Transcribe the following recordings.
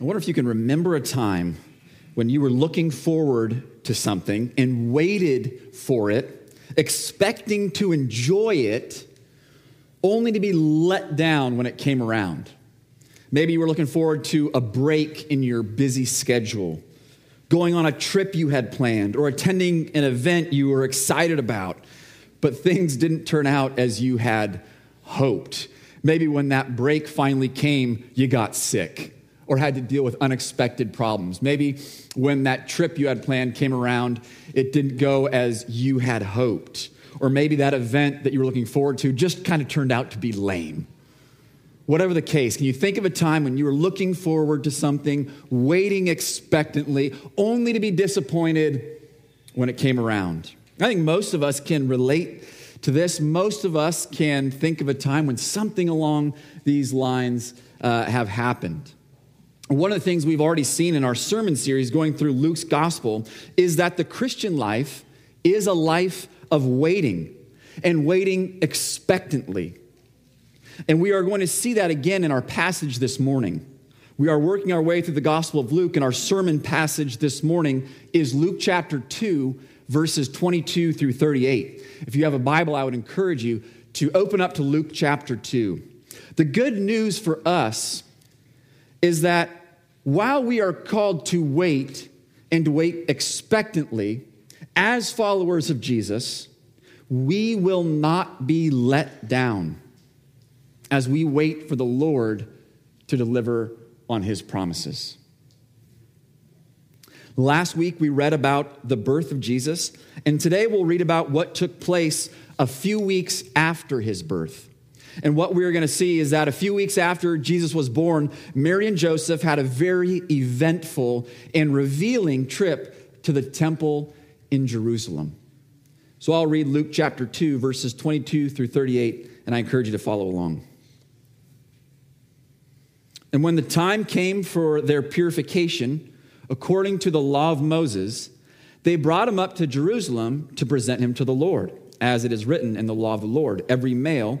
I wonder if you can remember a time when you were looking forward to something and waited for it, expecting to enjoy it, only to be let down when it came around. Maybe you were looking forward to a break in your busy schedule, going on a trip you had planned, or attending an event you were excited about, but things didn't turn out as you had hoped. Maybe when that break finally came, you got sick or had to deal with unexpected problems. Maybe when that trip you had planned came around, it didn't go as you had hoped. Or maybe that event that you were looking forward to just kind of turned out to be lame. Whatever the case, can you think of a time when you were looking forward to something, waiting expectantly, only to be disappointed when it came around? I think most of us can relate to this. Most of us can think of a time when something along these lines uh, have happened. One of the things we've already seen in our sermon series going through Luke's gospel is that the Christian life is a life of waiting and waiting expectantly. And we are going to see that again in our passage this morning. We are working our way through the Gospel of Luke, and our sermon passage this morning is Luke chapter 2, verses 22 through 38. If you have a Bible, I would encourage you to open up to Luke chapter 2. The good news for us is that while we are called to wait and wait expectantly as followers of Jesus, we will not be let down as we wait for the Lord to deliver on his promises. Last week we read about the birth of Jesus, and today we'll read about what took place a few weeks after his birth. And what we're going to see is that a few weeks after Jesus was born, Mary and Joseph had a very eventful and revealing trip to the temple in Jerusalem. So I'll read Luke chapter 2, verses 22 through 38, and I encourage you to follow along. And when the time came for their purification, according to the law of Moses, they brought him up to Jerusalem to present him to the Lord, as it is written in the law of the Lord every male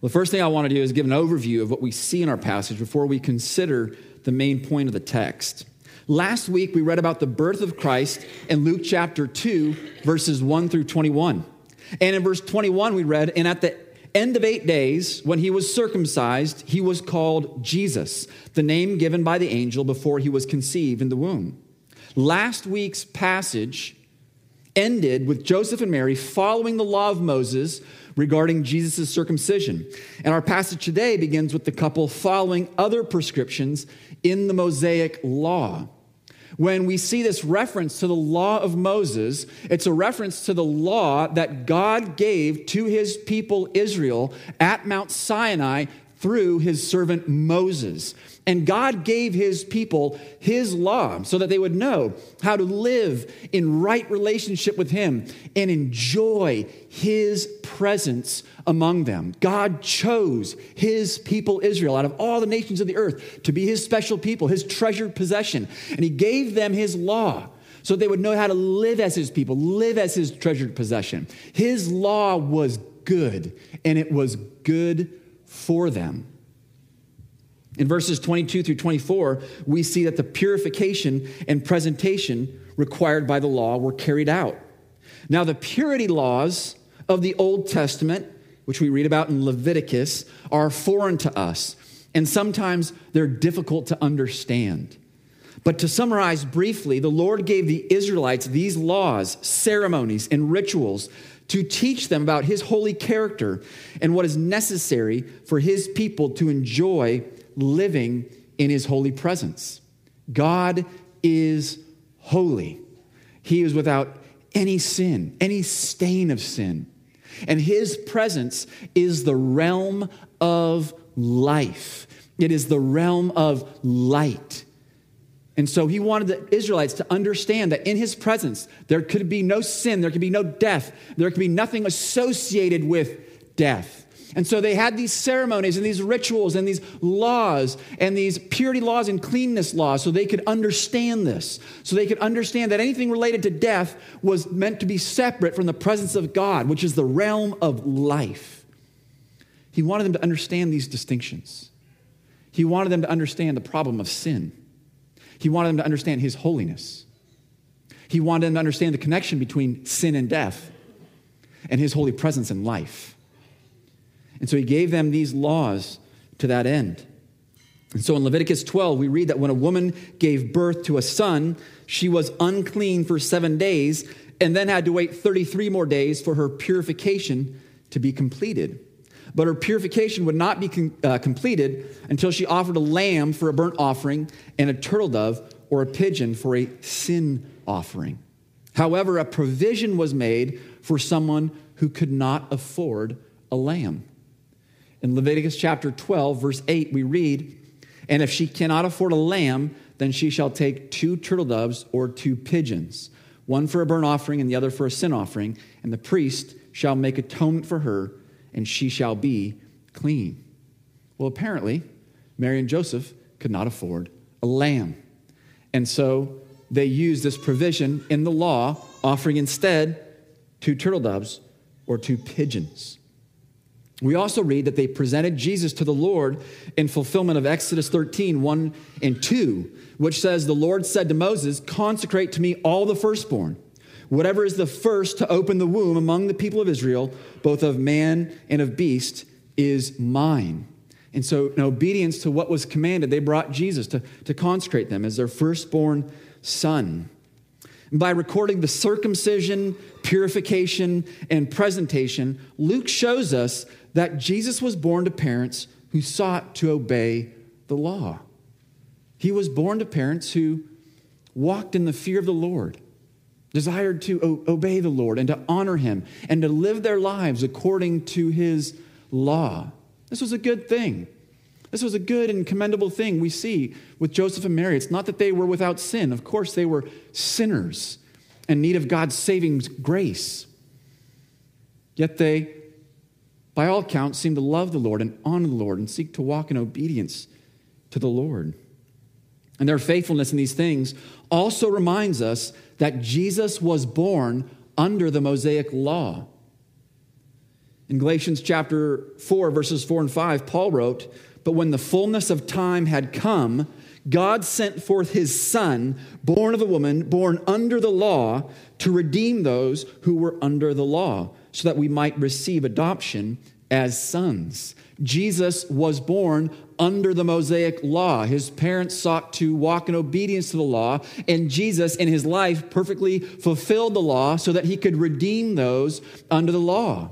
Well, the first thing I want to do is give an overview of what we see in our passage before we consider the main point of the text. Last week, we read about the birth of Christ in Luke chapter 2, verses 1 through 21. And in verse 21, we read, And at the end of eight days, when he was circumcised, he was called Jesus, the name given by the angel before he was conceived in the womb. Last week's passage ended with Joseph and Mary following the law of Moses regarding Jesus' circumcision. And our passage today begins with the couple following other prescriptions in the Mosaic law. when we see this reference to the law of Moses, it's a reference to the law that God gave to his people Israel at Mount Sinai through his servant Moses. And God gave his people his law so that they would know how to live in right relationship with him and enjoy his presence among them. God chose his people Israel out of all the nations of the earth to be his special people, his treasured possession. And he gave them his law so they would know how to live as his people, live as his treasured possession. His law was good, and it was good for them. In verses 22 through 24, we see that the purification and presentation required by the law were carried out. Now, the purity laws of the Old Testament, which we read about in Leviticus, are foreign to us, and sometimes they're difficult to understand. But to summarize briefly, the Lord gave the Israelites these laws, ceremonies, and rituals to teach them about His holy character and what is necessary for His people to enjoy living in his holy presence. God is holy. He is without any sin, any stain of sin. And his presence is the realm of life, it is the realm of light. And so he wanted the Israelites to understand that in his presence, there could be no sin, there could be no death, there could be nothing associated with death. And so they had these ceremonies and these rituals and these laws and these purity laws and cleanness laws so they could understand this. So they could understand that anything related to death was meant to be separate from the presence of God, which is the realm of life. He wanted them to understand these distinctions. He wanted them to understand the problem of sin. He wanted them to understand his holiness. He wanted them to understand the connection between sin and death and his holy presence and life. And so he gave them these laws to that end. And so in Leviticus 12, we read that when a woman gave birth to a son, she was unclean for seven days and then had to wait 33 more days for her purification to be completed. But her purification would not be com- uh, completed until she offered a lamb for a burnt offering and a turtle dove or a pigeon for a sin offering. However, a provision was made for someone who could not afford a lamb. In Leviticus chapter 12, verse 8, we read, And if she cannot afford a lamb, then she shall take two turtle doves or two pigeons, one for a burnt offering and the other for a sin offering, and the priest shall make atonement for her, and she shall be clean. Well, apparently, Mary and Joseph could not afford a lamb. And so they used this provision in the law, offering instead two turtle doves or two pigeons. We also read that they presented Jesus to the Lord in fulfillment of Exodus 13, 1 and 2, which says, The Lord said to Moses, Consecrate to me all the firstborn. Whatever is the first to open the womb among the people of Israel, both of man and of beast, is mine. And so, in obedience to what was commanded, they brought Jesus to, to consecrate them as their firstborn son. By recording the circumcision, purification, and presentation, Luke shows us that Jesus was born to parents who sought to obey the law. He was born to parents who walked in the fear of the Lord, desired to o- obey the Lord and to honor him and to live their lives according to his law. This was a good thing. This was a good and commendable thing we see with Joseph and Mary. It's not that they were without sin. Of course, they were sinners in need of God's saving grace. Yet they by all accounts, seem to love the Lord and honor the Lord and seek to walk in obedience to the Lord. And their faithfulness in these things also reminds us that Jesus was born under the Mosaic law. In Galatians chapter 4, verses 4 and 5, Paul wrote, But when the fullness of time had come, God sent forth his Son, born of a woman, born under the law, to redeem those who were under the law so that we might receive adoption as sons. Jesus was born under the Mosaic law. His parents sought to walk in obedience to the law, and Jesus, in his life, perfectly fulfilled the law so that he could redeem those under the law.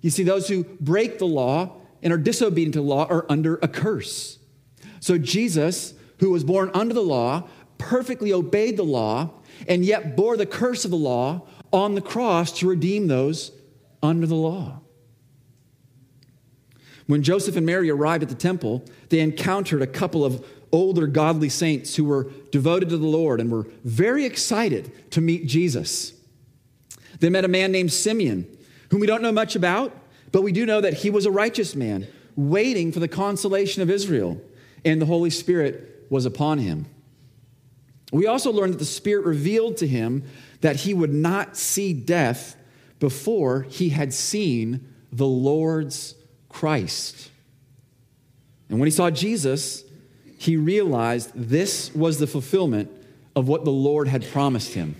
You see, those who break the law and are disobedient to law are under a curse. So, Jesus, who was born under the law, perfectly obeyed the law and yet bore the curse of the law on the cross to redeem those under the law. When Joseph and Mary arrived at the temple, they encountered a couple of older godly saints who were devoted to the Lord and were very excited to meet Jesus. They met a man named Simeon, whom we don't know much about, but we do know that he was a righteous man, waiting for the consolation of Israel, and the Holy Spirit was upon him. We also learned that the Spirit revealed to him that he would not see death before he had seen the Lord's Christ. And when he saw Jesus, he realized this was the fulfillment of what the Lord had promised him.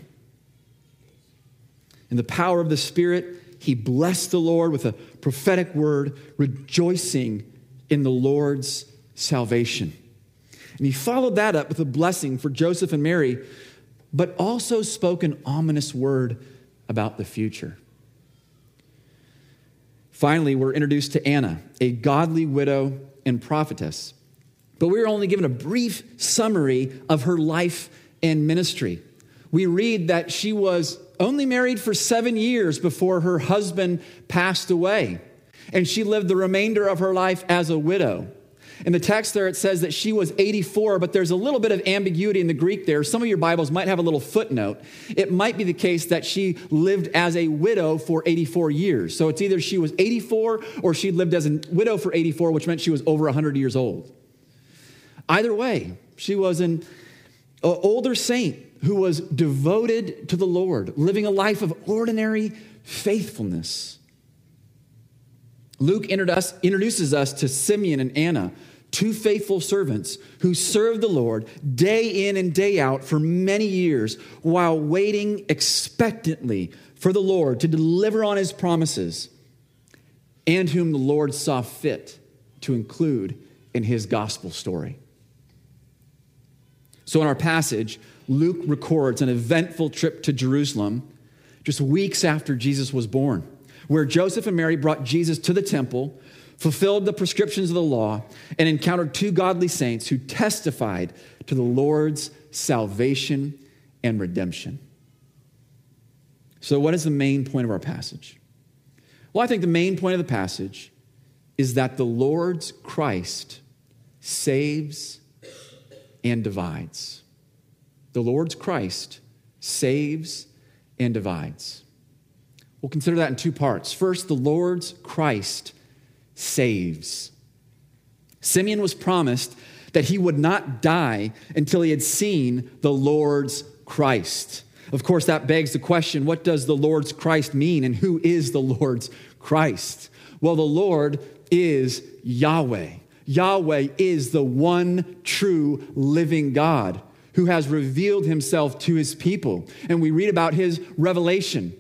In the power of the Spirit, he blessed the Lord with a prophetic word, rejoicing in the Lord's salvation. And he followed that up with a blessing for Joseph and Mary, but also spoke an ominous word about the future. Finally, we're introduced to Anna, a godly widow and prophetess. But we're only given a brief summary of her life and ministry. We read that she was only married for seven years before her husband passed away, and she lived the remainder of her life as a widow. In the text there, it says that she was 84, but there's a little bit of ambiguity in the Greek there. Some of your Bibles might have a little footnote. It might be the case that she lived as a widow for 84 years. So it's either she was 84 or she lived as a widow for 84, which meant she was over 100 years old. Either way, she was an older saint who was devoted to the Lord, living a life of ordinary faithfulness. Luke introduces us to Simeon and Anna, two faithful servants who served the Lord day in and day out for many years while waiting expectantly for the Lord to deliver on his promises, and whom the Lord saw fit to include in his gospel story. So, in our passage, Luke records an eventful trip to Jerusalem just weeks after Jesus was born, where Joseph and Mary brought Jesus to the temple fulfilled the prescriptions of the law, and encountered two godly saints who testified to the Lord's salvation and redemption. So, what is the main point of our passage? Well, I think the main point of the passage is that the Lord's Christ saves and divides. The Lord's Christ saves and divides. We'll consider that in two parts. First, the Lord's Christ saves. Simeon was promised that he would not die until he had seen the Lord's Christ. Of course, that begs the question what does the Lord's Christ mean, and who is the Lord's Christ? Well, the Lord is Yahweh. Yahweh is the one true living God who has revealed himself to his people. And we read about his revelation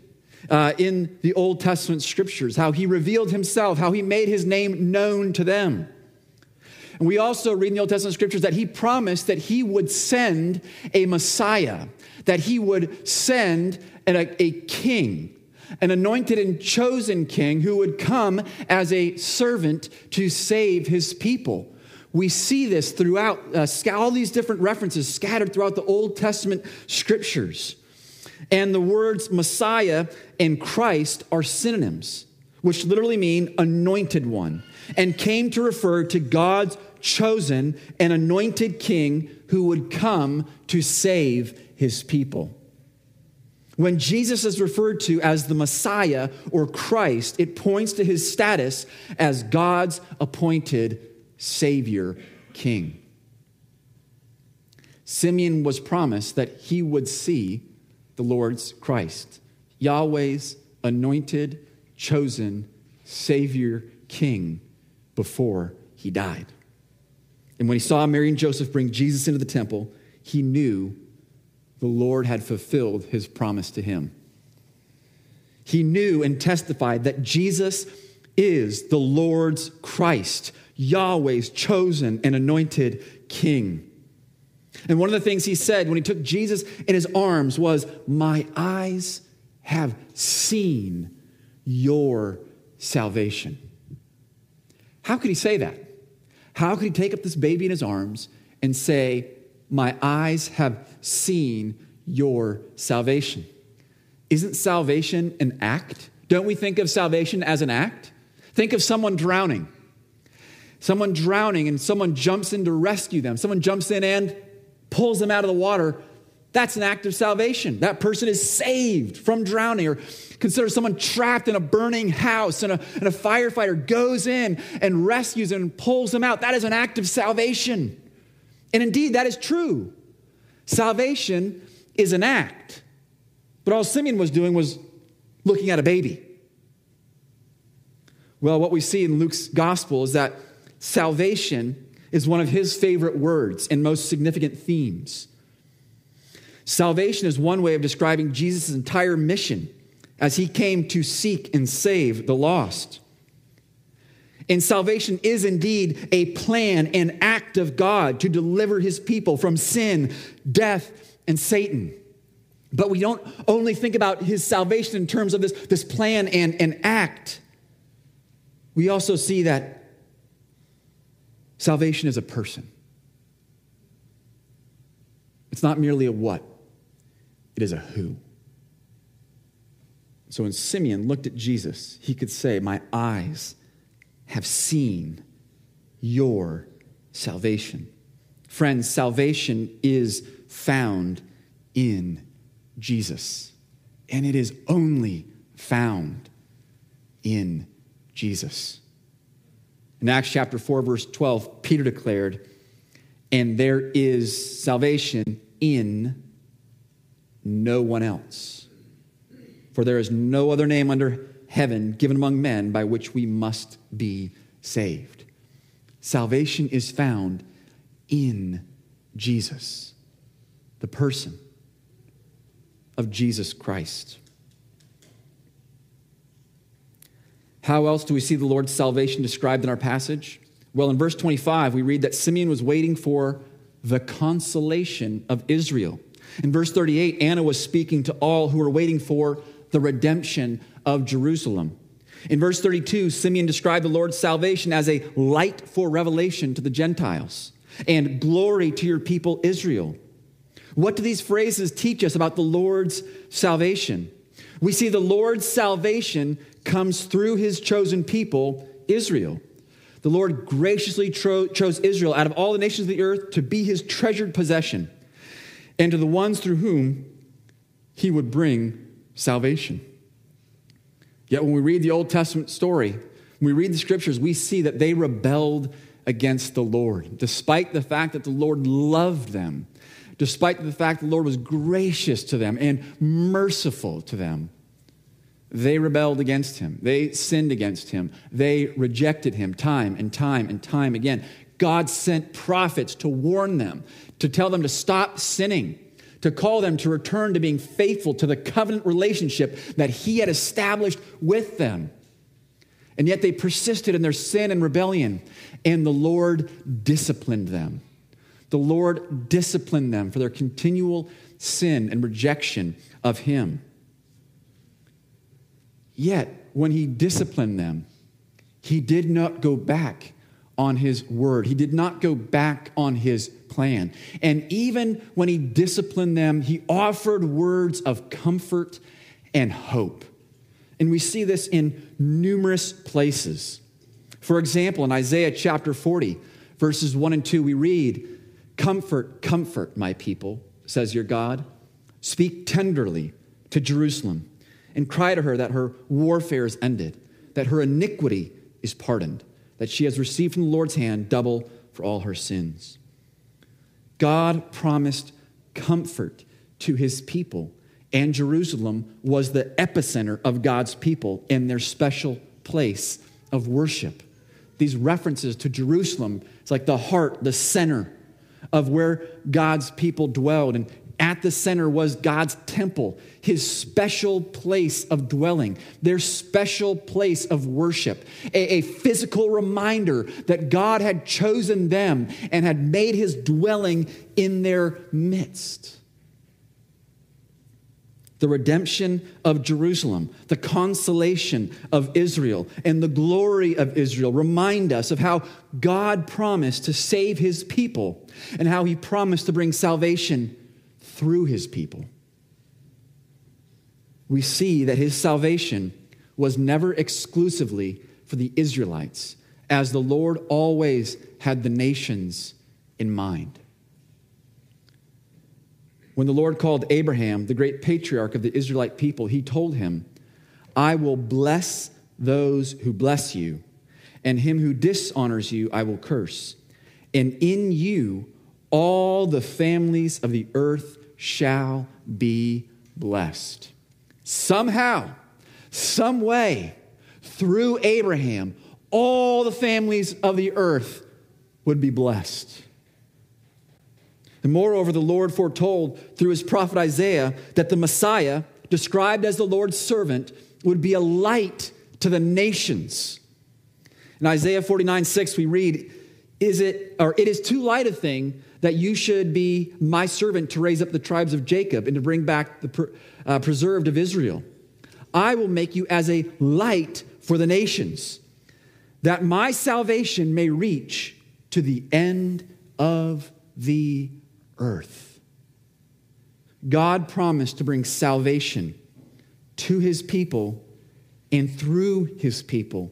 uh, in the Old Testament scriptures, how he revealed himself, how he made his name known to them. And we also read in the Old Testament scriptures that he promised that he would send a Messiah, that he would send a, a king, an anointed and chosen king who would come as a servant to save his people. We see this throughout uh, all these different references scattered throughout the Old Testament scriptures. And the words Messiah and Christ are synonyms, which literally mean anointed one, and came to refer to God's chosen and anointed king who would come to save his people. When Jesus is referred to as the Messiah or Christ, it points to his status as God's appointed Savior King. Simeon was promised that he would see the Lord's Christ, Yahweh's anointed, chosen Savior King before he died. And when he saw Mary and Joseph bring Jesus into the temple, he knew the Lord had fulfilled his promise to him. He knew and testified that Jesus is the Lord's Christ, Yahweh's chosen and anointed King. And one of the things he said when he took Jesus in his arms was, My eyes have seen your salvation. How could he say that? How could he take up this baby in his arms and say, My eyes have seen your salvation. Isn't salvation an act? Don't we think of salvation as an act? Think of someone drowning. Someone drowning and someone jumps in to rescue them. Someone jumps in and pulls them out of the water. That's an act of salvation. That person is saved from drowning. Or consider someone trapped in a burning house and a, and a firefighter goes in and rescues and pulls them out. That is an act of salvation. And indeed, that is true. Salvation is an act. But all Simeon was doing was looking at a baby. Well, what we see in Luke's gospel is that salvation is one of his favorite words and most significant themes. Salvation is one way of describing Jesus' entire mission as he came to seek and save the lost. And salvation is indeed a plan, an act of God to deliver his people from sin, death, and Satan. But we don't only think about his salvation in terms of this, this plan and, and act. We also see that salvation is a person. It's not merely a what, it is a who. So when Simeon looked at Jesus, he could say, My eyes have seen your salvation. Friends, salvation is found in Jesus, and it is only found in Jesus. In Acts chapter 4, verse 12, Peter declared, And there is salvation in no one else. For there is no other name under heaven given among men by which we must be saved. Salvation is found in Jesus, the person of Jesus Christ. How else do we see the Lord's salvation described in our passage? Well, in verse 25, we read that Simeon was waiting for the consolation of Israel. In verse 38, Anna was speaking to all who were waiting for the redemption of Jerusalem. In verse 32, Simeon described the Lord's salvation as a light for revelation to the Gentiles and glory to your people Israel. What do these phrases teach us about the Lord's salvation? We see the Lord's salvation comes through his chosen people, Israel. The Lord graciously tro- chose Israel out of all the nations of the earth to be his treasured possession and to the ones through whom he would bring salvation. Yet when we read the Old Testament story, when we read the scriptures, we see that they rebelled against the Lord, despite the fact that the Lord loved them, despite the fact the Lord was gracious to them and merciful to them. They rebelled against him. They sinned against him. They rejected him time and time and time again. God sent prophets to warn them, to tell them to stop sinning, to call them to return to being faithful to the covenant relationship that he had established with them. And yet they persisted in their sin and rebellion, and the Lord disciplined them. The Lord disciplined them for their continual sin and rejection of him. Yet, when he disciplined them, he did not go back on his word. He did not go back on his plan. And even when he disciplined them, he offered words of comfort and hope. And we see this in numerous places. For example, in Isaiah chapter 40, verses 1 and 2, we read, Comfort, comfort, my people, says your God. Speak tenderly to Jerusalem and cry to her that her warfare is ended, that her iniquity is pardoned that she has received from the Lord's hand double for all her sins. God promised comfort to his people, and Jerusalem was the epicenter of God's people in their special place of worship. These references to Jerusalem, it's like the heart, the center of where God's people dwelled. And at the center was God's temple, his special place of dwelling, their special place of worship, a, a, physical reminder that God had chosen them and had made his dwelling in their midst. The redemption of Jerusalem, the consolation of Israel, and the glory of Israel remind us of how God promised to save his people and how he promised to bring salvation through his people. We see that his salvation was never exclusively for the Israelites, as the Lord always had the nations in mind. When the Lord called Abraham, the great patriarch of the Israelite people, he told him, I will bless those who bless you, and him who dishonors you I will curse. And in you all the families of the earth shall be blessed. Somehow, some way, through Abraham, all the families of the earth would be blessed. And moreover, the Lord foretold through his prophet Isaiah that the Messiah, described as the Lord's servant, would be a light to the nations. In Isaiah 49 6, we read, Is it, or it is too light a thing that you should be my servant to raise up the tribes of Jacob and to bring back the uh, preserved of Israel. I will make you as a light for the nations, that my salvation may reach to the end of the earth. God promised to bring salvation to his people and through his people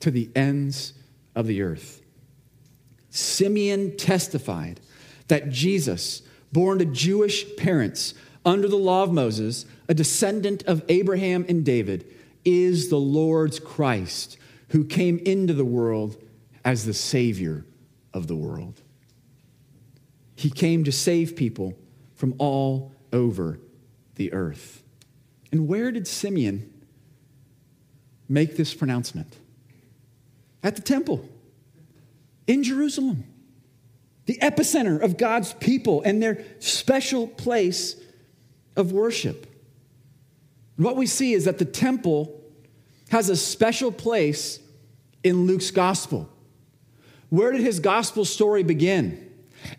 to the ends of the earth. Simeon testified that Jesus, born to Jewish parents under the law of Moses, a descendant of Abraham and David, is the Lord's Christ, who came into the world as the Savior of the world. He came to save people from all over the earth. And where did Simeon make this pronouncement? At the temple in Jerusalem, the epicenter of God's people and their special place of worship. what we see is that the temple has a special place in Luke's gospel. Where did his gospel story begin?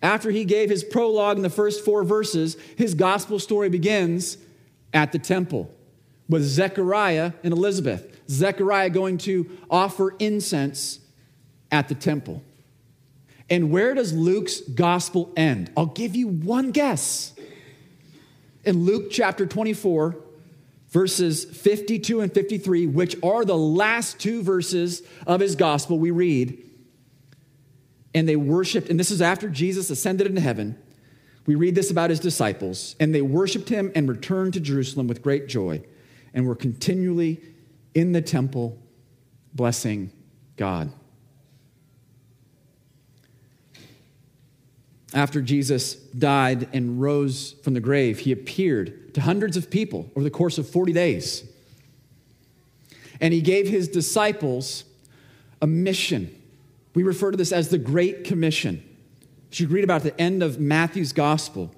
After he gave his prologue in the first four verses, his gospel story begins at the temple with Zechariah and Elizabeth. Zechariah going to offer incense at the temple. And where does Luke's gospel end? I'll give you one guess. In Luke chapter 24, verses 52 and 53, which are the last two verses of his gospel, we read, and they worshiped, and this is after Jesus ascended into heaven. We read this about his disciples, and they worshiped him and returned to Jerusalem with great joy, and were continually in the temple blessing God. After Jesus died and rose from the grave, he appeared to hundreds of people over the course of 40 days. And he gave his disciples a mission we refer to this as the Great Commission. You read about the end of Matthew's gospel.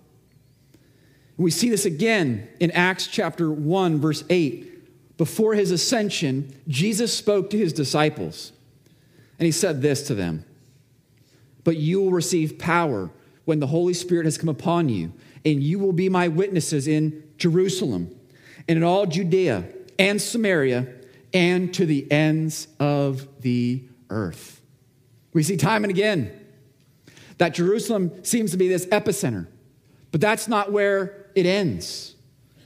We see this again in Acts chapter 1, verse 8. Before his ascension, Jesus spoke to his disciples, and he said this to them But you will receive power when the Holy Spirit has come upon you, and you will be my witnesses in Jerusalem and in all Judea and Samaria and to the ends of the earth. We see time and again that Jerusalem seems to be this epicenter, but that's not where it ends.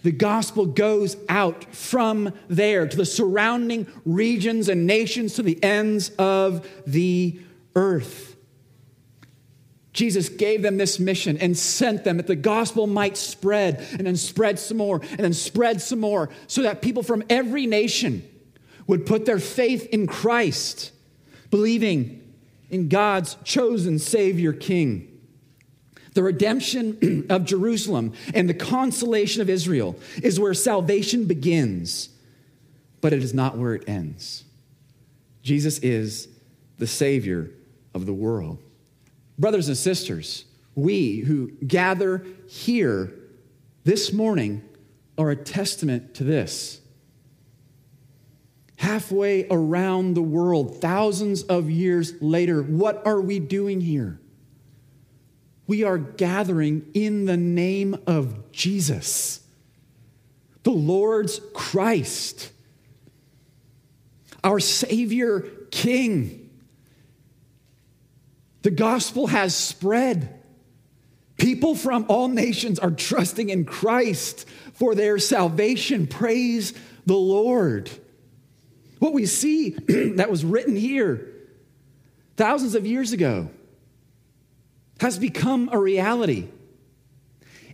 The gospel goes out from there to the surrounding regions and nations to the ends of the earth. Jesus gave them this mission and sent them that the gospel might spread and then spread some more and then spread some more so that people from every nation would put their faith in Christ, believing in God's chosen Savior King. The redemption of Jerusalem and the consolation of Israel is where salvation begins, but it is not where it ends. Jesus is the Savior of the world. Brothers and sisters, we who gather here this morning are a testament to this halfway around the world, thousands of years later, what are we doing here? We are gathering in the name of Jesus. the Lord's Christ, our Savior King. The gospel has spread. People from all nations are trusting in Christ for their salvation. Praise the Lord. What we see that was written here thousands of years ago has become a reality.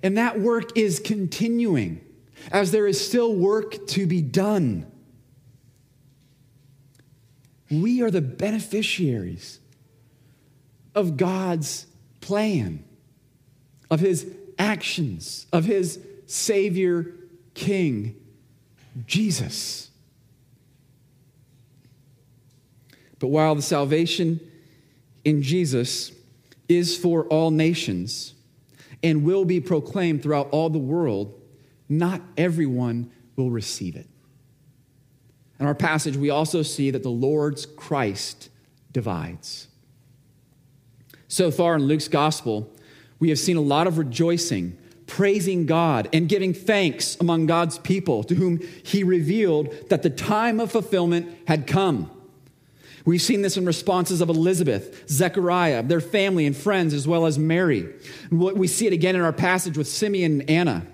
And that work is continuing as there is still work to be done. We are the beneficiaries of God's plan, of his actions, of his Savior King, Jesus. But while the salvation in Jesus is for all nations and will be proclaimed throughout all the world, not everyone will receive it. In our passage, we also see that the Lord's Christ divides. So far in Luke's gospel, we have seen a lot of rejoicing, praising God, and giving thanks among God's people to whom he revealed that the time of fulfillment had come. We've seen this in responses of Elizabeth, Zechariah, their family and friends, as well as Mary. We see it again in our passage with Simeon and Anna.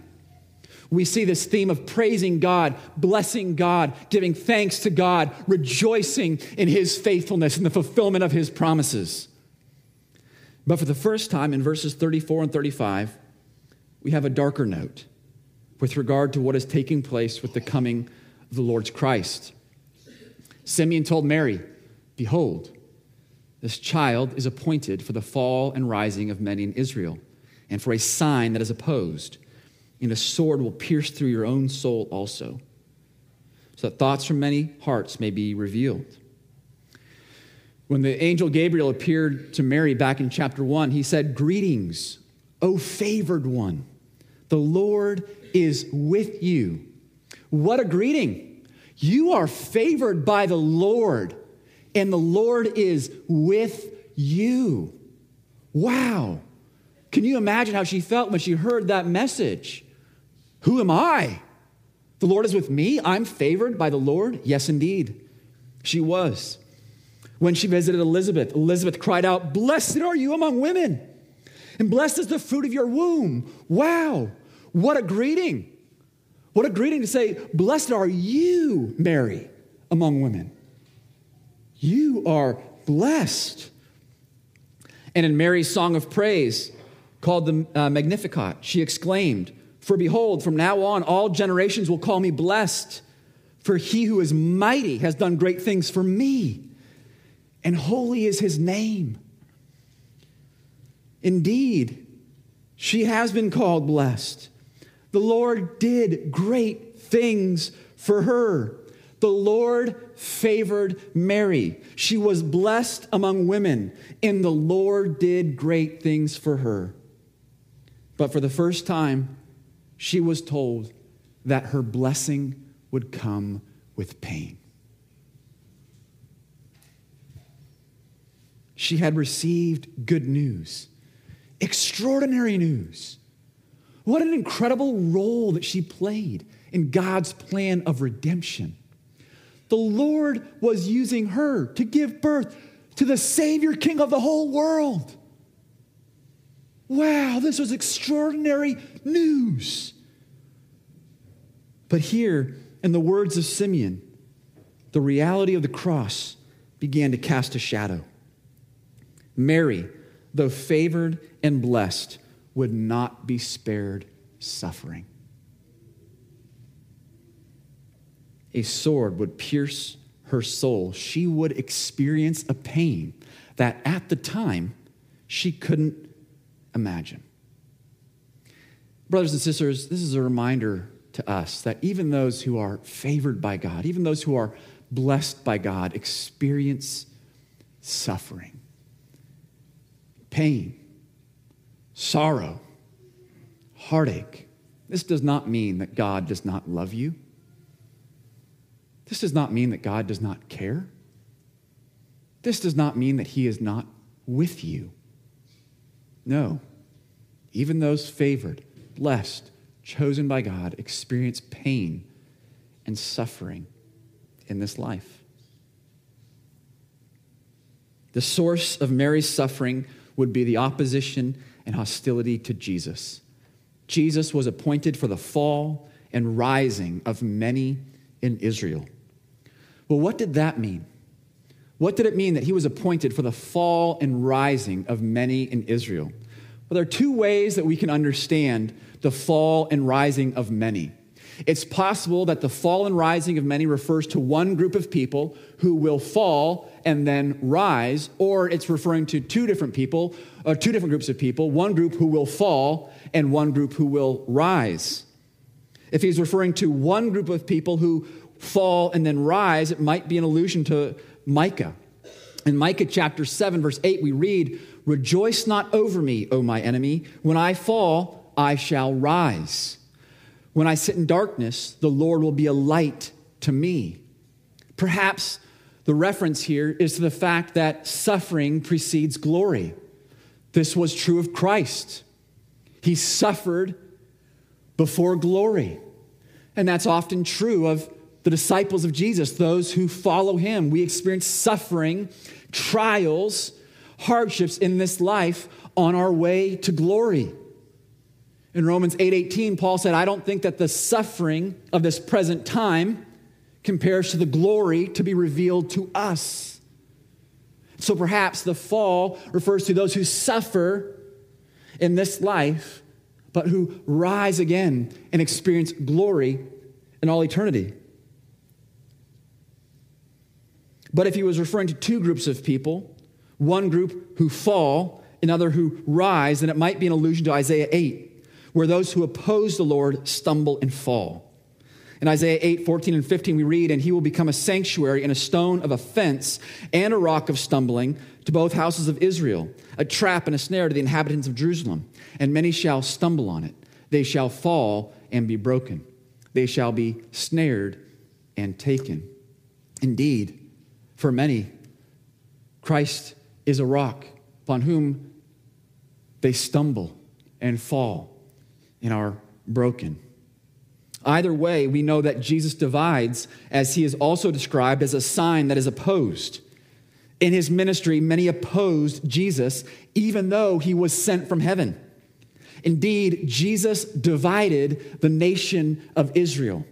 We see this theme of praising God, blessing God, giving thanks to God, rejoicing in his faithfulness and the fulfillment of his promises. But for the first time in verses 34 and 35, we have a darker note with regard to what is taking place with the coming of the Lord's Christ. Simeon told Mary, Behold, this child is appointed for the fall and rising of many in Israel, and for a sign that is opposed, and a sword will pierce through your own soul also, so that thoughts from many hearts may be revealed. When the angel Gabriel appeared to Mary back in chapter 1, he said, Greetings, O favored one. The Lord is with you. What a greeting! You are favored by the Lord and the Lord is with you. Wow. Can you imagine how she felt when she heard that message? Who am I? The Lord is with me. I'm favored by the Lord. Yes, indeed. She was. When she visited Elizabeth, Elizabeth cried out, Blessed are you among women, and blessed is the fruit of your womb. Wow. What a greeting. What a greeting to say, Blessed are you, Mary, among women. You are blessed. And in Mary's song of praise, called the uh, Magnificat, she exclaimed, For behold, from now on, all generations will call me blessed, for he who is mighty has done great things for me, and holy is his name. Indeed, she has been called blessed. The Lord did great things for her. The Lord favored Mary. She was blessed among women, and the Lord did great things for her. But for the first time, she was told that her blessing would come with pain. She had received good news, extraordinary news. What an incredible role that she played in God's plan of redemption. The Lord was using her to give birth to the Savior King of the whole world. Wow, this was extraordinary news. But here, in the words of Simeon, the reality of the cross began to cast a shadow. Mary, though favored and blessed, would not be spared suffering. A sword would pierce her soul, she would experience a pain that at the time she couldn't imagine. Brothers and sisters, this is a reminder to us that even those who are favored by God, even those who are blessed by God, experience suffering, pain, sorrow, heartache. This does not mean that God does not love you. This does not mean that God does not care. This does not mean that He is not with you. No. Even those favored, blessed, chosen by God, experience pain and suffering in this life. The source of Mary's suffering would be the opposition and hostility to Jesus. Jesus was appointed for the fall and rising of many in Israel. Well, what did that mean? What did it mean that he was appointed for the fall and rising of many in Israel? Well, there are two ways that we can understand the fall and rising of many. It's possible that the fall and rising of many refers to one group of people who will fall and then rise, or it's referring to two different people, or two different groups of people, one group who will fall and one group who will rise. If he's referring to one group of people who fall and then rise, it might be an allusion to Micah. In Micah chapter 7, verse 8, we read, Rejoice not over me, O my enemy. When I fall, I shall rise. When I sit in darkness, the Lord will be a light to me. Perhaps the reference here is to the fact that suffering precedes glory. This was true of Christ. He suffered before glory. And that's often true of the disciples of Jesus, those who follow him. We experience suffering, trials, hardships in this life on our way to glory. In Romans 8:18, 8, Paul said, "I don't think that the suffering of this present time compares to the glory to be revealed to us." So perhaps the fall refers to those who suffer in this life, but who rise again and experience glory in all eternity. But if he was referring to two groups of people, one group who fall, another who rise, then it might be an allusion to Isaiah 8 where those who oppose the Lord stumble and fall. In Isaiah 8, 14 and 15, we read, And he will become a sanctuary and a stone of offense and a rock of stumbling to both houses of Israel, a trap and a snare to the inhabitants of Jerusalem. And many shall stumble on it. They shall fall and be broken. They shall be snared and taken. Indeed, for many, Christ is a rock upon whom they stumble and fall and are broken. Either way, we know that Jesus divides, as he is also described as a sign that is opposed. In his ministry, many opposed Jesus, even though he was sent from heaven. Indeed, Jesus divided the nation of Israel.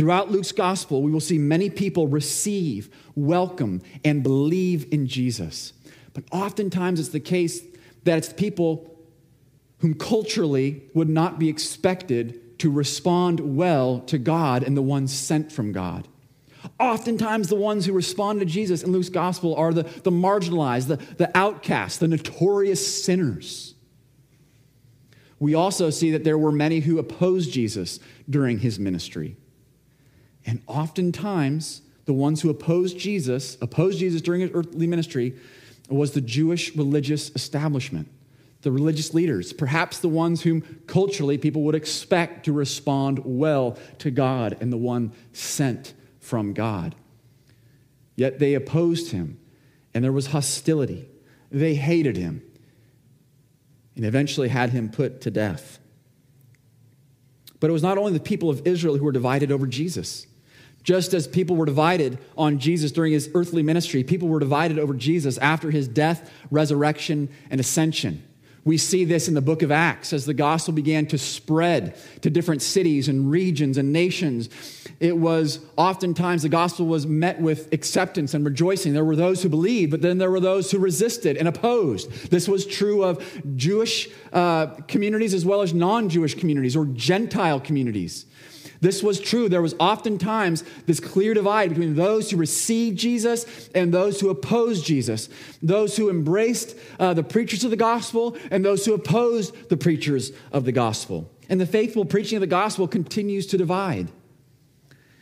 Throughout Luke's gospel, we will see many people receive, welcome, and believe in Jesus. But oftentimes it's the case that it's people whom culturally would not be expected to respond well to God and the ones sent from God. Oftentimes, the ones who respond to Jesus in Luke's gospel are the, the marginalized, the, the outcasts, the notorious sinners. We also see that there were many who opposed Jesus during his ministry. And oftentimes, the ones who opposed Jesus, opposed Jesus during his earthly ministry, was the Jewish religious establishment the religious leaders, perhaps the ones whom culturally people would expect to respond well to God and the one sent from God. Yet they opposed him, and there was hostility. They hated him, and eventually had him put to death. But it was not only the people of Israel who were divided over Jesus. Just as people were divided on Jesus during his earthly ministry, people were divided over Jesus after his death, resurrection, and ascension. We see this in the book of Acts as the gospel began to spread to different cities and regions and nations. It was oftentimes the gospel was met with acceptance and rejoicing. There were those who believed, but then there were those who resisted and opposed. This was true of Jewish uh, communities as well as non Jewish communities or Gentile communities. This was true. There was oftentimes this clear divide between those who received Jesus and those who opposed Jesus, those who embraced uh, the preachers of the gospel and those who opposed the preachers of the gospel. And the faithful preaching of the gospel continues to divide.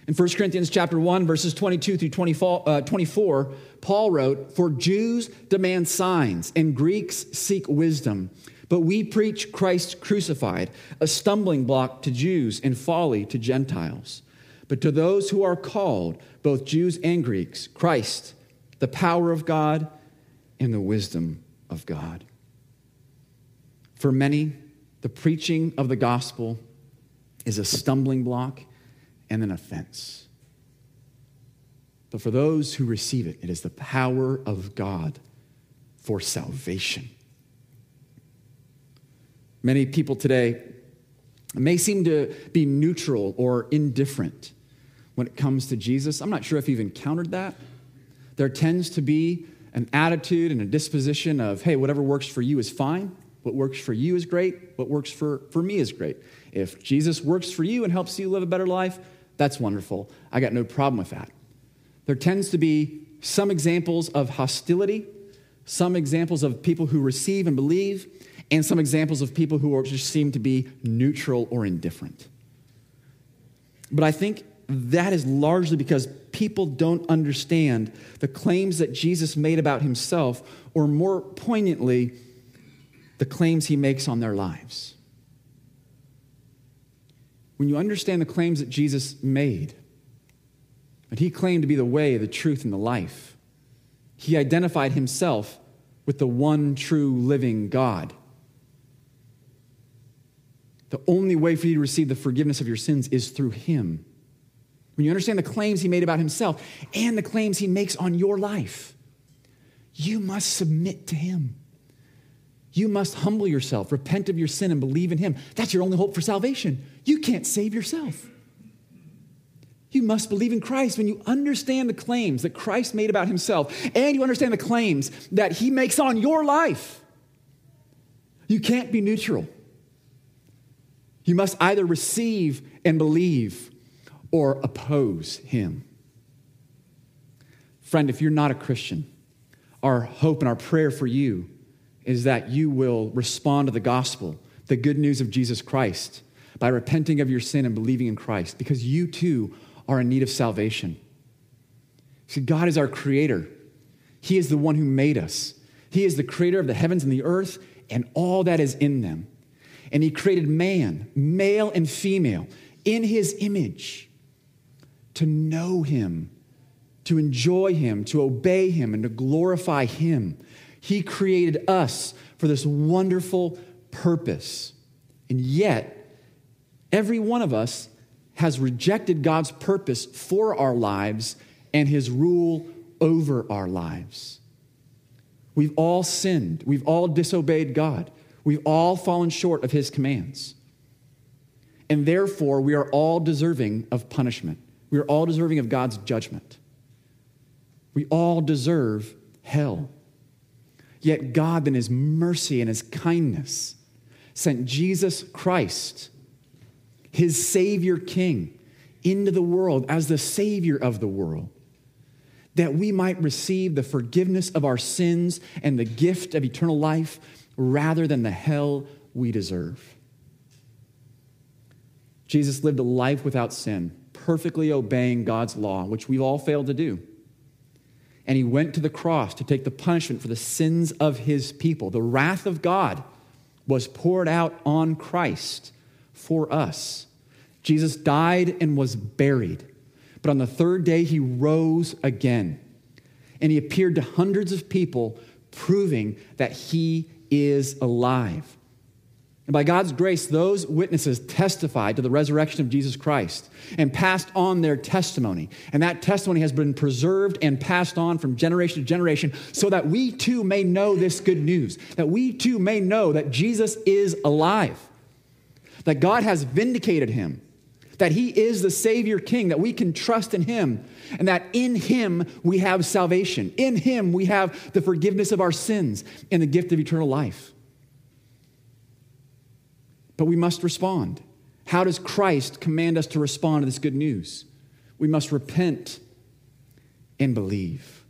In 1 Corinthians chapter 1 verses 22 through 24, uh, 24 Paul wrote, "For Jews demand signs and Greeks seek wisdom." But we preach Christ crucified, a stumbling block to Jews and folly to Gentiles. But to those who are called, both Jews and Greeks, Christ, the power of God and the wisdom of God. For many, the preaching of the gospel is a stumbling block and an offense. But for those who receive it, it is the power of God for salvation. Many people today may seem to be neutral or indifferent when it comes to Jesus. I'm not sure if you've encountered that. There tends to be an attitude and a disposition of, hey, whatever works for you is fine. What works for you is great. What works for, for me is great. If Jesus works for you and helps you live a better life, that's wonderful. I got no problem with that. There tends to be some examples of hostility, some examples of people who receive and believe, and some examples of people who just seem to be neutral or indifferent. But I think that is largely because people don't understand the claims that Jesus made about himself, or more poignantly, the claims he makes on their lives. When you understand the claims that Jesus made, that he claimed to be the way, the truth, and the life, he identified himself with the one true living God. The only way for you to receive the forgiveness of your sins is through him. When you understand the claims he made about himself and the claims he makes on your life, you must submit to him. You must humble yourself, repent of your sin, and believe in Him. That's your only hope for salvation. You can't save yourself. You must believe in Christ when you understand the claims that Christ made about Himself and you understand the claims that He makes on your life. You can't be neutral. You must either receive and believe or oppose Him. Friend, if you're not a Christian, our hope and our prayer for you is that you will respond to the gospel, the good news of Jesus Christ, by repenting of your sin and believing in Christ, because you too are in need of salvation. See, God is our creator. He is the one who made us. He is the creator of the heavens and the earth and all that is in them. And He created man, male and female, in His image to know Him, to enjoy Him, to obey Him, and to glorify Him. He created us for this wonderful purpose. And yet, every one of us has rejected God's purpose for our lives and his rule over our lives. We've all sinned. We've all disobeyed God. We've all fallen short of his commands. And therefore, we are all deserving of punishment. We are all deserving of God's judgment. We all deserve hell. Yet God, in His mercy and His kindness, sent Jesus Christ, His Savior King, into the world as the Savior of the world, that we might receive the forgiveness of our sins and the gift of eternal life rather than the hell we deserve. Jesus lived a life without sin, perfectly obeying God's law, which we've all failed to do and he went to the cross to take the punishment for the sins of his people. The wrath of God was poured out on Christ for us. Jesus died and was buried, but on the third day he rose again. And he appeared to hundreds of people, proving that he is alive. And by God's grace, those witnesses testified to the resurrection of Jesus Christ and passed on their testimony. And that testimony has been preserved and passed on from generation to generation so that we too may know this good news, that we too may know that Jesus is alive, that God has vindicated him, that he is the Savior King, that we can trust in him, and that in him we have salvation. In him we have the forgiveness of our sins and the gift of eternal life but we must respond. How does Christ command us to respond to this good news? We must repent and believe.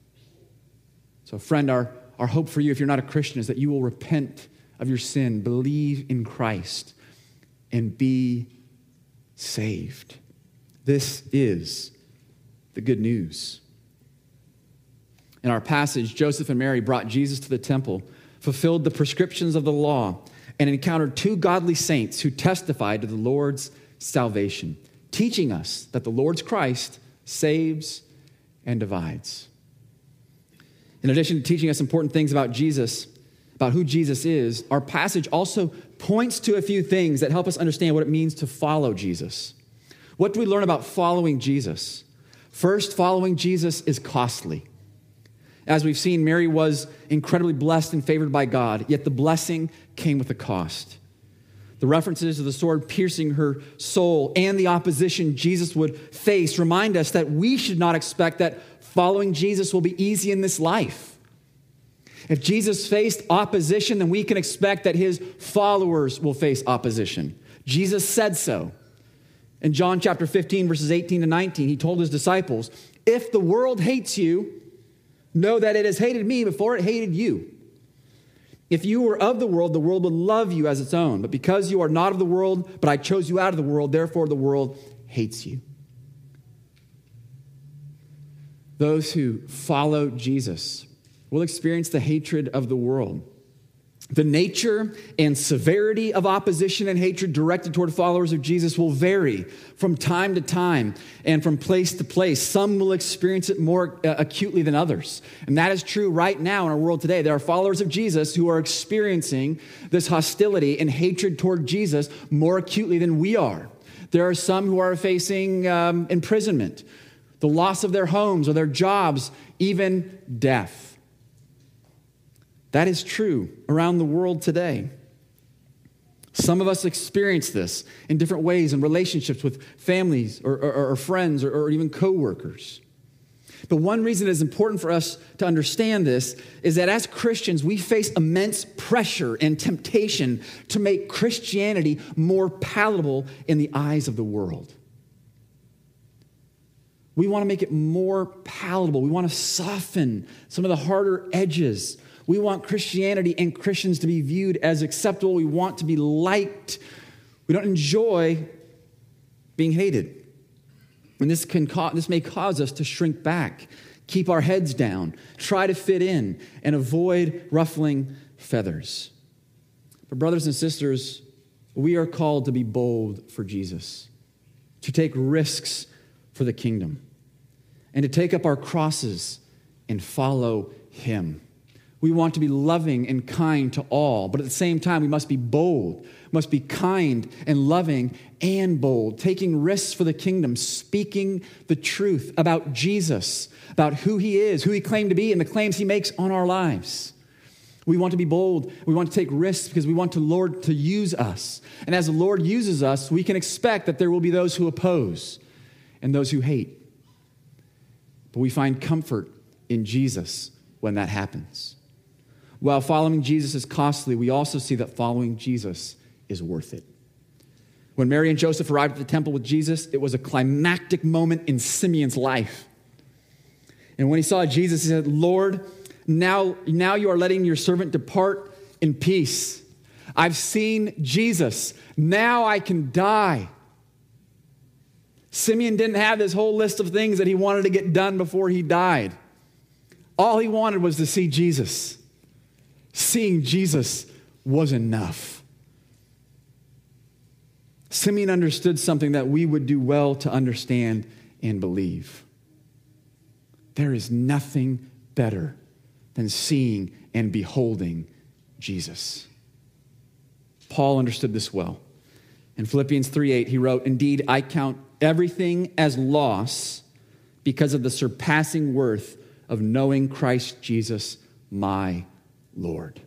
So, friend, our, our hope for you, if you're not a Christian, is that you will repent of your sin, believe in Christ, and be saved. This is the good news. In our passage, Joseph and Mary brought Jesus to the temple, fulfilled the prescriptions of the law and encountered two godly saints who testified to the Lord's salvation, teaching us that the Lord's Christ saves and divides. In addition to teaching us important things about Jesus, about who Jesus is, our passage also points to a few things that help us understand what it means to follow Jesus. What do we learn about following Jesus? First, following Jesus is costly. As we've seen, Mary was incredibly blessed and favored by God, yet the blessing came with a cost. The references to the sword piercing her soul and the opposition Jesus would face remind us that we should not expect that following Jesus will be easy in this life. If Jesus faced opposition, then we can expect that his followers will face opposition. Jesus said so. In John chapter 15, verses 18 to 19, he told his disciples, If the world hates you, know that it has hated me before it hated you. If you were of the world, the world would love you as its own. But because you are not of the world, but I chose you out of the world, therefore the world hates you. Those who follow Jesus will experience the hatred of the world. The nature and severity of opposition and hatred directed toward followers of Jesus will vary from time to time and from place to place. Some will experience it more uh, acutely than others. And that is true right now in our world today. There are followers of Jesus who are experiencing this hostility and hatred toward Jesus more acutely than we are. There are some who are facing um, imprisonment, the loss of their homes or their jobs, even death. That is true around the world today. Some of us experience this in different ways in relationships with families or, or, or friends or, or even coworkers. But one reason it is important for us to understand this is that as Christians, we face immense pressure and temptation to make Christianity more palatable in the eyes of the world. We want to make it more palatable. We want to soften some of the harder edges we want Christianity and Christians to be viewed as acceptable. We want to be liked. We don't enjoy being hated. And this, can ca- this may cause us to shrink back, keep our heads down, try to fit in, and avoid ruffling feathers. But, brothers and sisters, we are called to be bold for Jesus, to take risks for the kingdom, and to take up our crosses and follow Him. We want to be loving and kind to all, but at the same time, we must be bold, must be kind and loving and bold, taking risks for the kingdom, speaking the truth about Jesus, about who he is, who he claimed to be, and the claims he makes on our lives. We want to be bold. We want to take risks because we want the Lord to use us. And as the Lord uses us, we can expect that there will be those who oppose and those who hate. But we find comfort in Jesus when that happens. While following Jesus is costly, we also see that following Jesus is worth it. When Mary and Joseph arrived at the temple with Jesus, it was a climactic moment in Simeon's life. And when he saw Jesus, he said, Lord, now, now you are letting your servant depart in peace. I've seen Jesus. Now I can die. Simeon didn't have this whole list of things that he wanted to get done before he died. All he wanted was to see Jesus seeing Jesus was enough. Simeon understood something that we would do well to understand and believe. There is nothing better than seeing and beholding Jesus. Paul understood this well. In Philippians 3:8 he wrote, "Indeed I count everything as loss because of the surpassing worth of knowing Christ Jesus my Lord.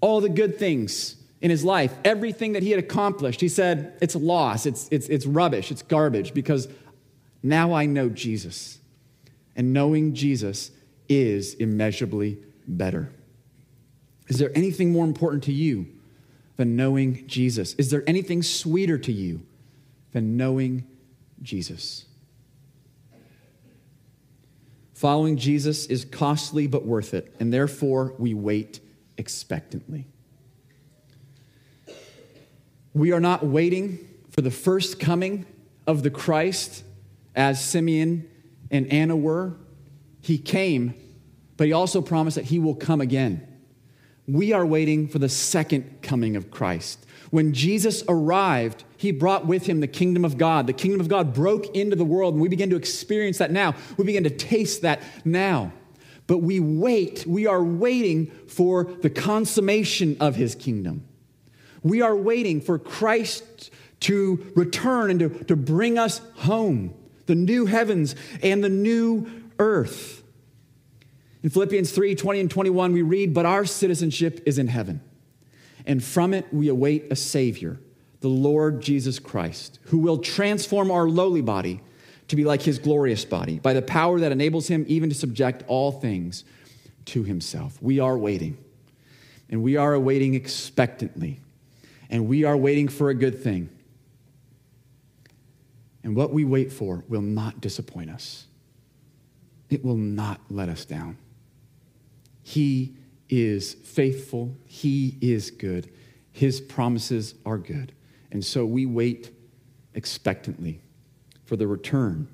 All the good things in his life, everything that he had accomplished, he said, it's loss, it's, it's, it's rubbish, it's garbage, because now I know Jesus. And knowing Jesus is immeasurably better. Is there anything more important to you than knowing Jesus? Is there anything sweeter to you than knowing Jesus? Following Jesus is costly but worth it, and therefore we wait expectantly. We are not waiting for the first coming of the Christ as Simeon and Anna were. He came, but he also promised that he will come again. We are waiting for the second coming of Christ. When Jesus arrived, he brought with him the kingdom of God. The kingdom of God broke into the world, and we begin to experience that now. We begin to taste that now. But we wait, we are waiting for the consummation of his kingdom. We are waiting for Christ to return and to, to bring us home, the new heavens and the new earth. In Philippians 3 20 and 21, we read, But our citizenship is in heaven, and from it we await a Savior, the Lord Jesus Christ, who will transform our lowly body to be like his glorious body by the power that enables him even to subject all things to himself. We are waiting, and we are awaiting expectantly, and we are waiting for a good thing. And what we wait for will not disappoint us. It will not let us down. He is faithful. He is good. His promises are good. And so we wait expectantly for the return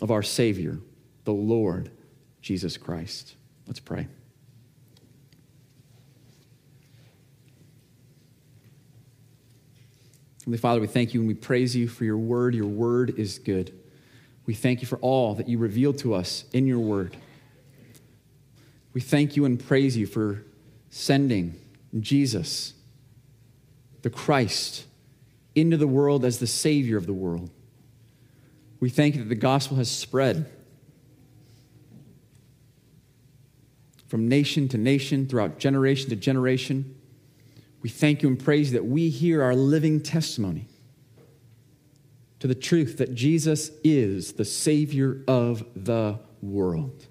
of our Savior, the Lord Jesus Christ. Let's pray. Heavenly Father, we thank you and we praise you for your word. Your word is good. We thank you for all that you reveal to us in your word. We thank you and praise you for sending Jesus, the Christ, into the world as the Savior of the world. We thank you that the gospel has spread from nation to nation, throughout generation to generation. We thank you and praise you that we hear our living testimony to the truth that Jesus is the Savior of the world.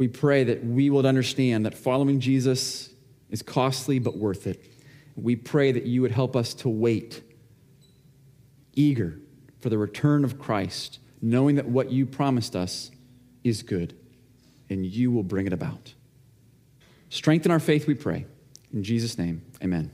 We pray that we would understand that following Jesus is costly but worth it. We pray that you would help us to wait, eager for the return of Christ, knowing that what you promised us is good and you will bring it about. Strengthen our faith, we pray. In Jesus' name, amen.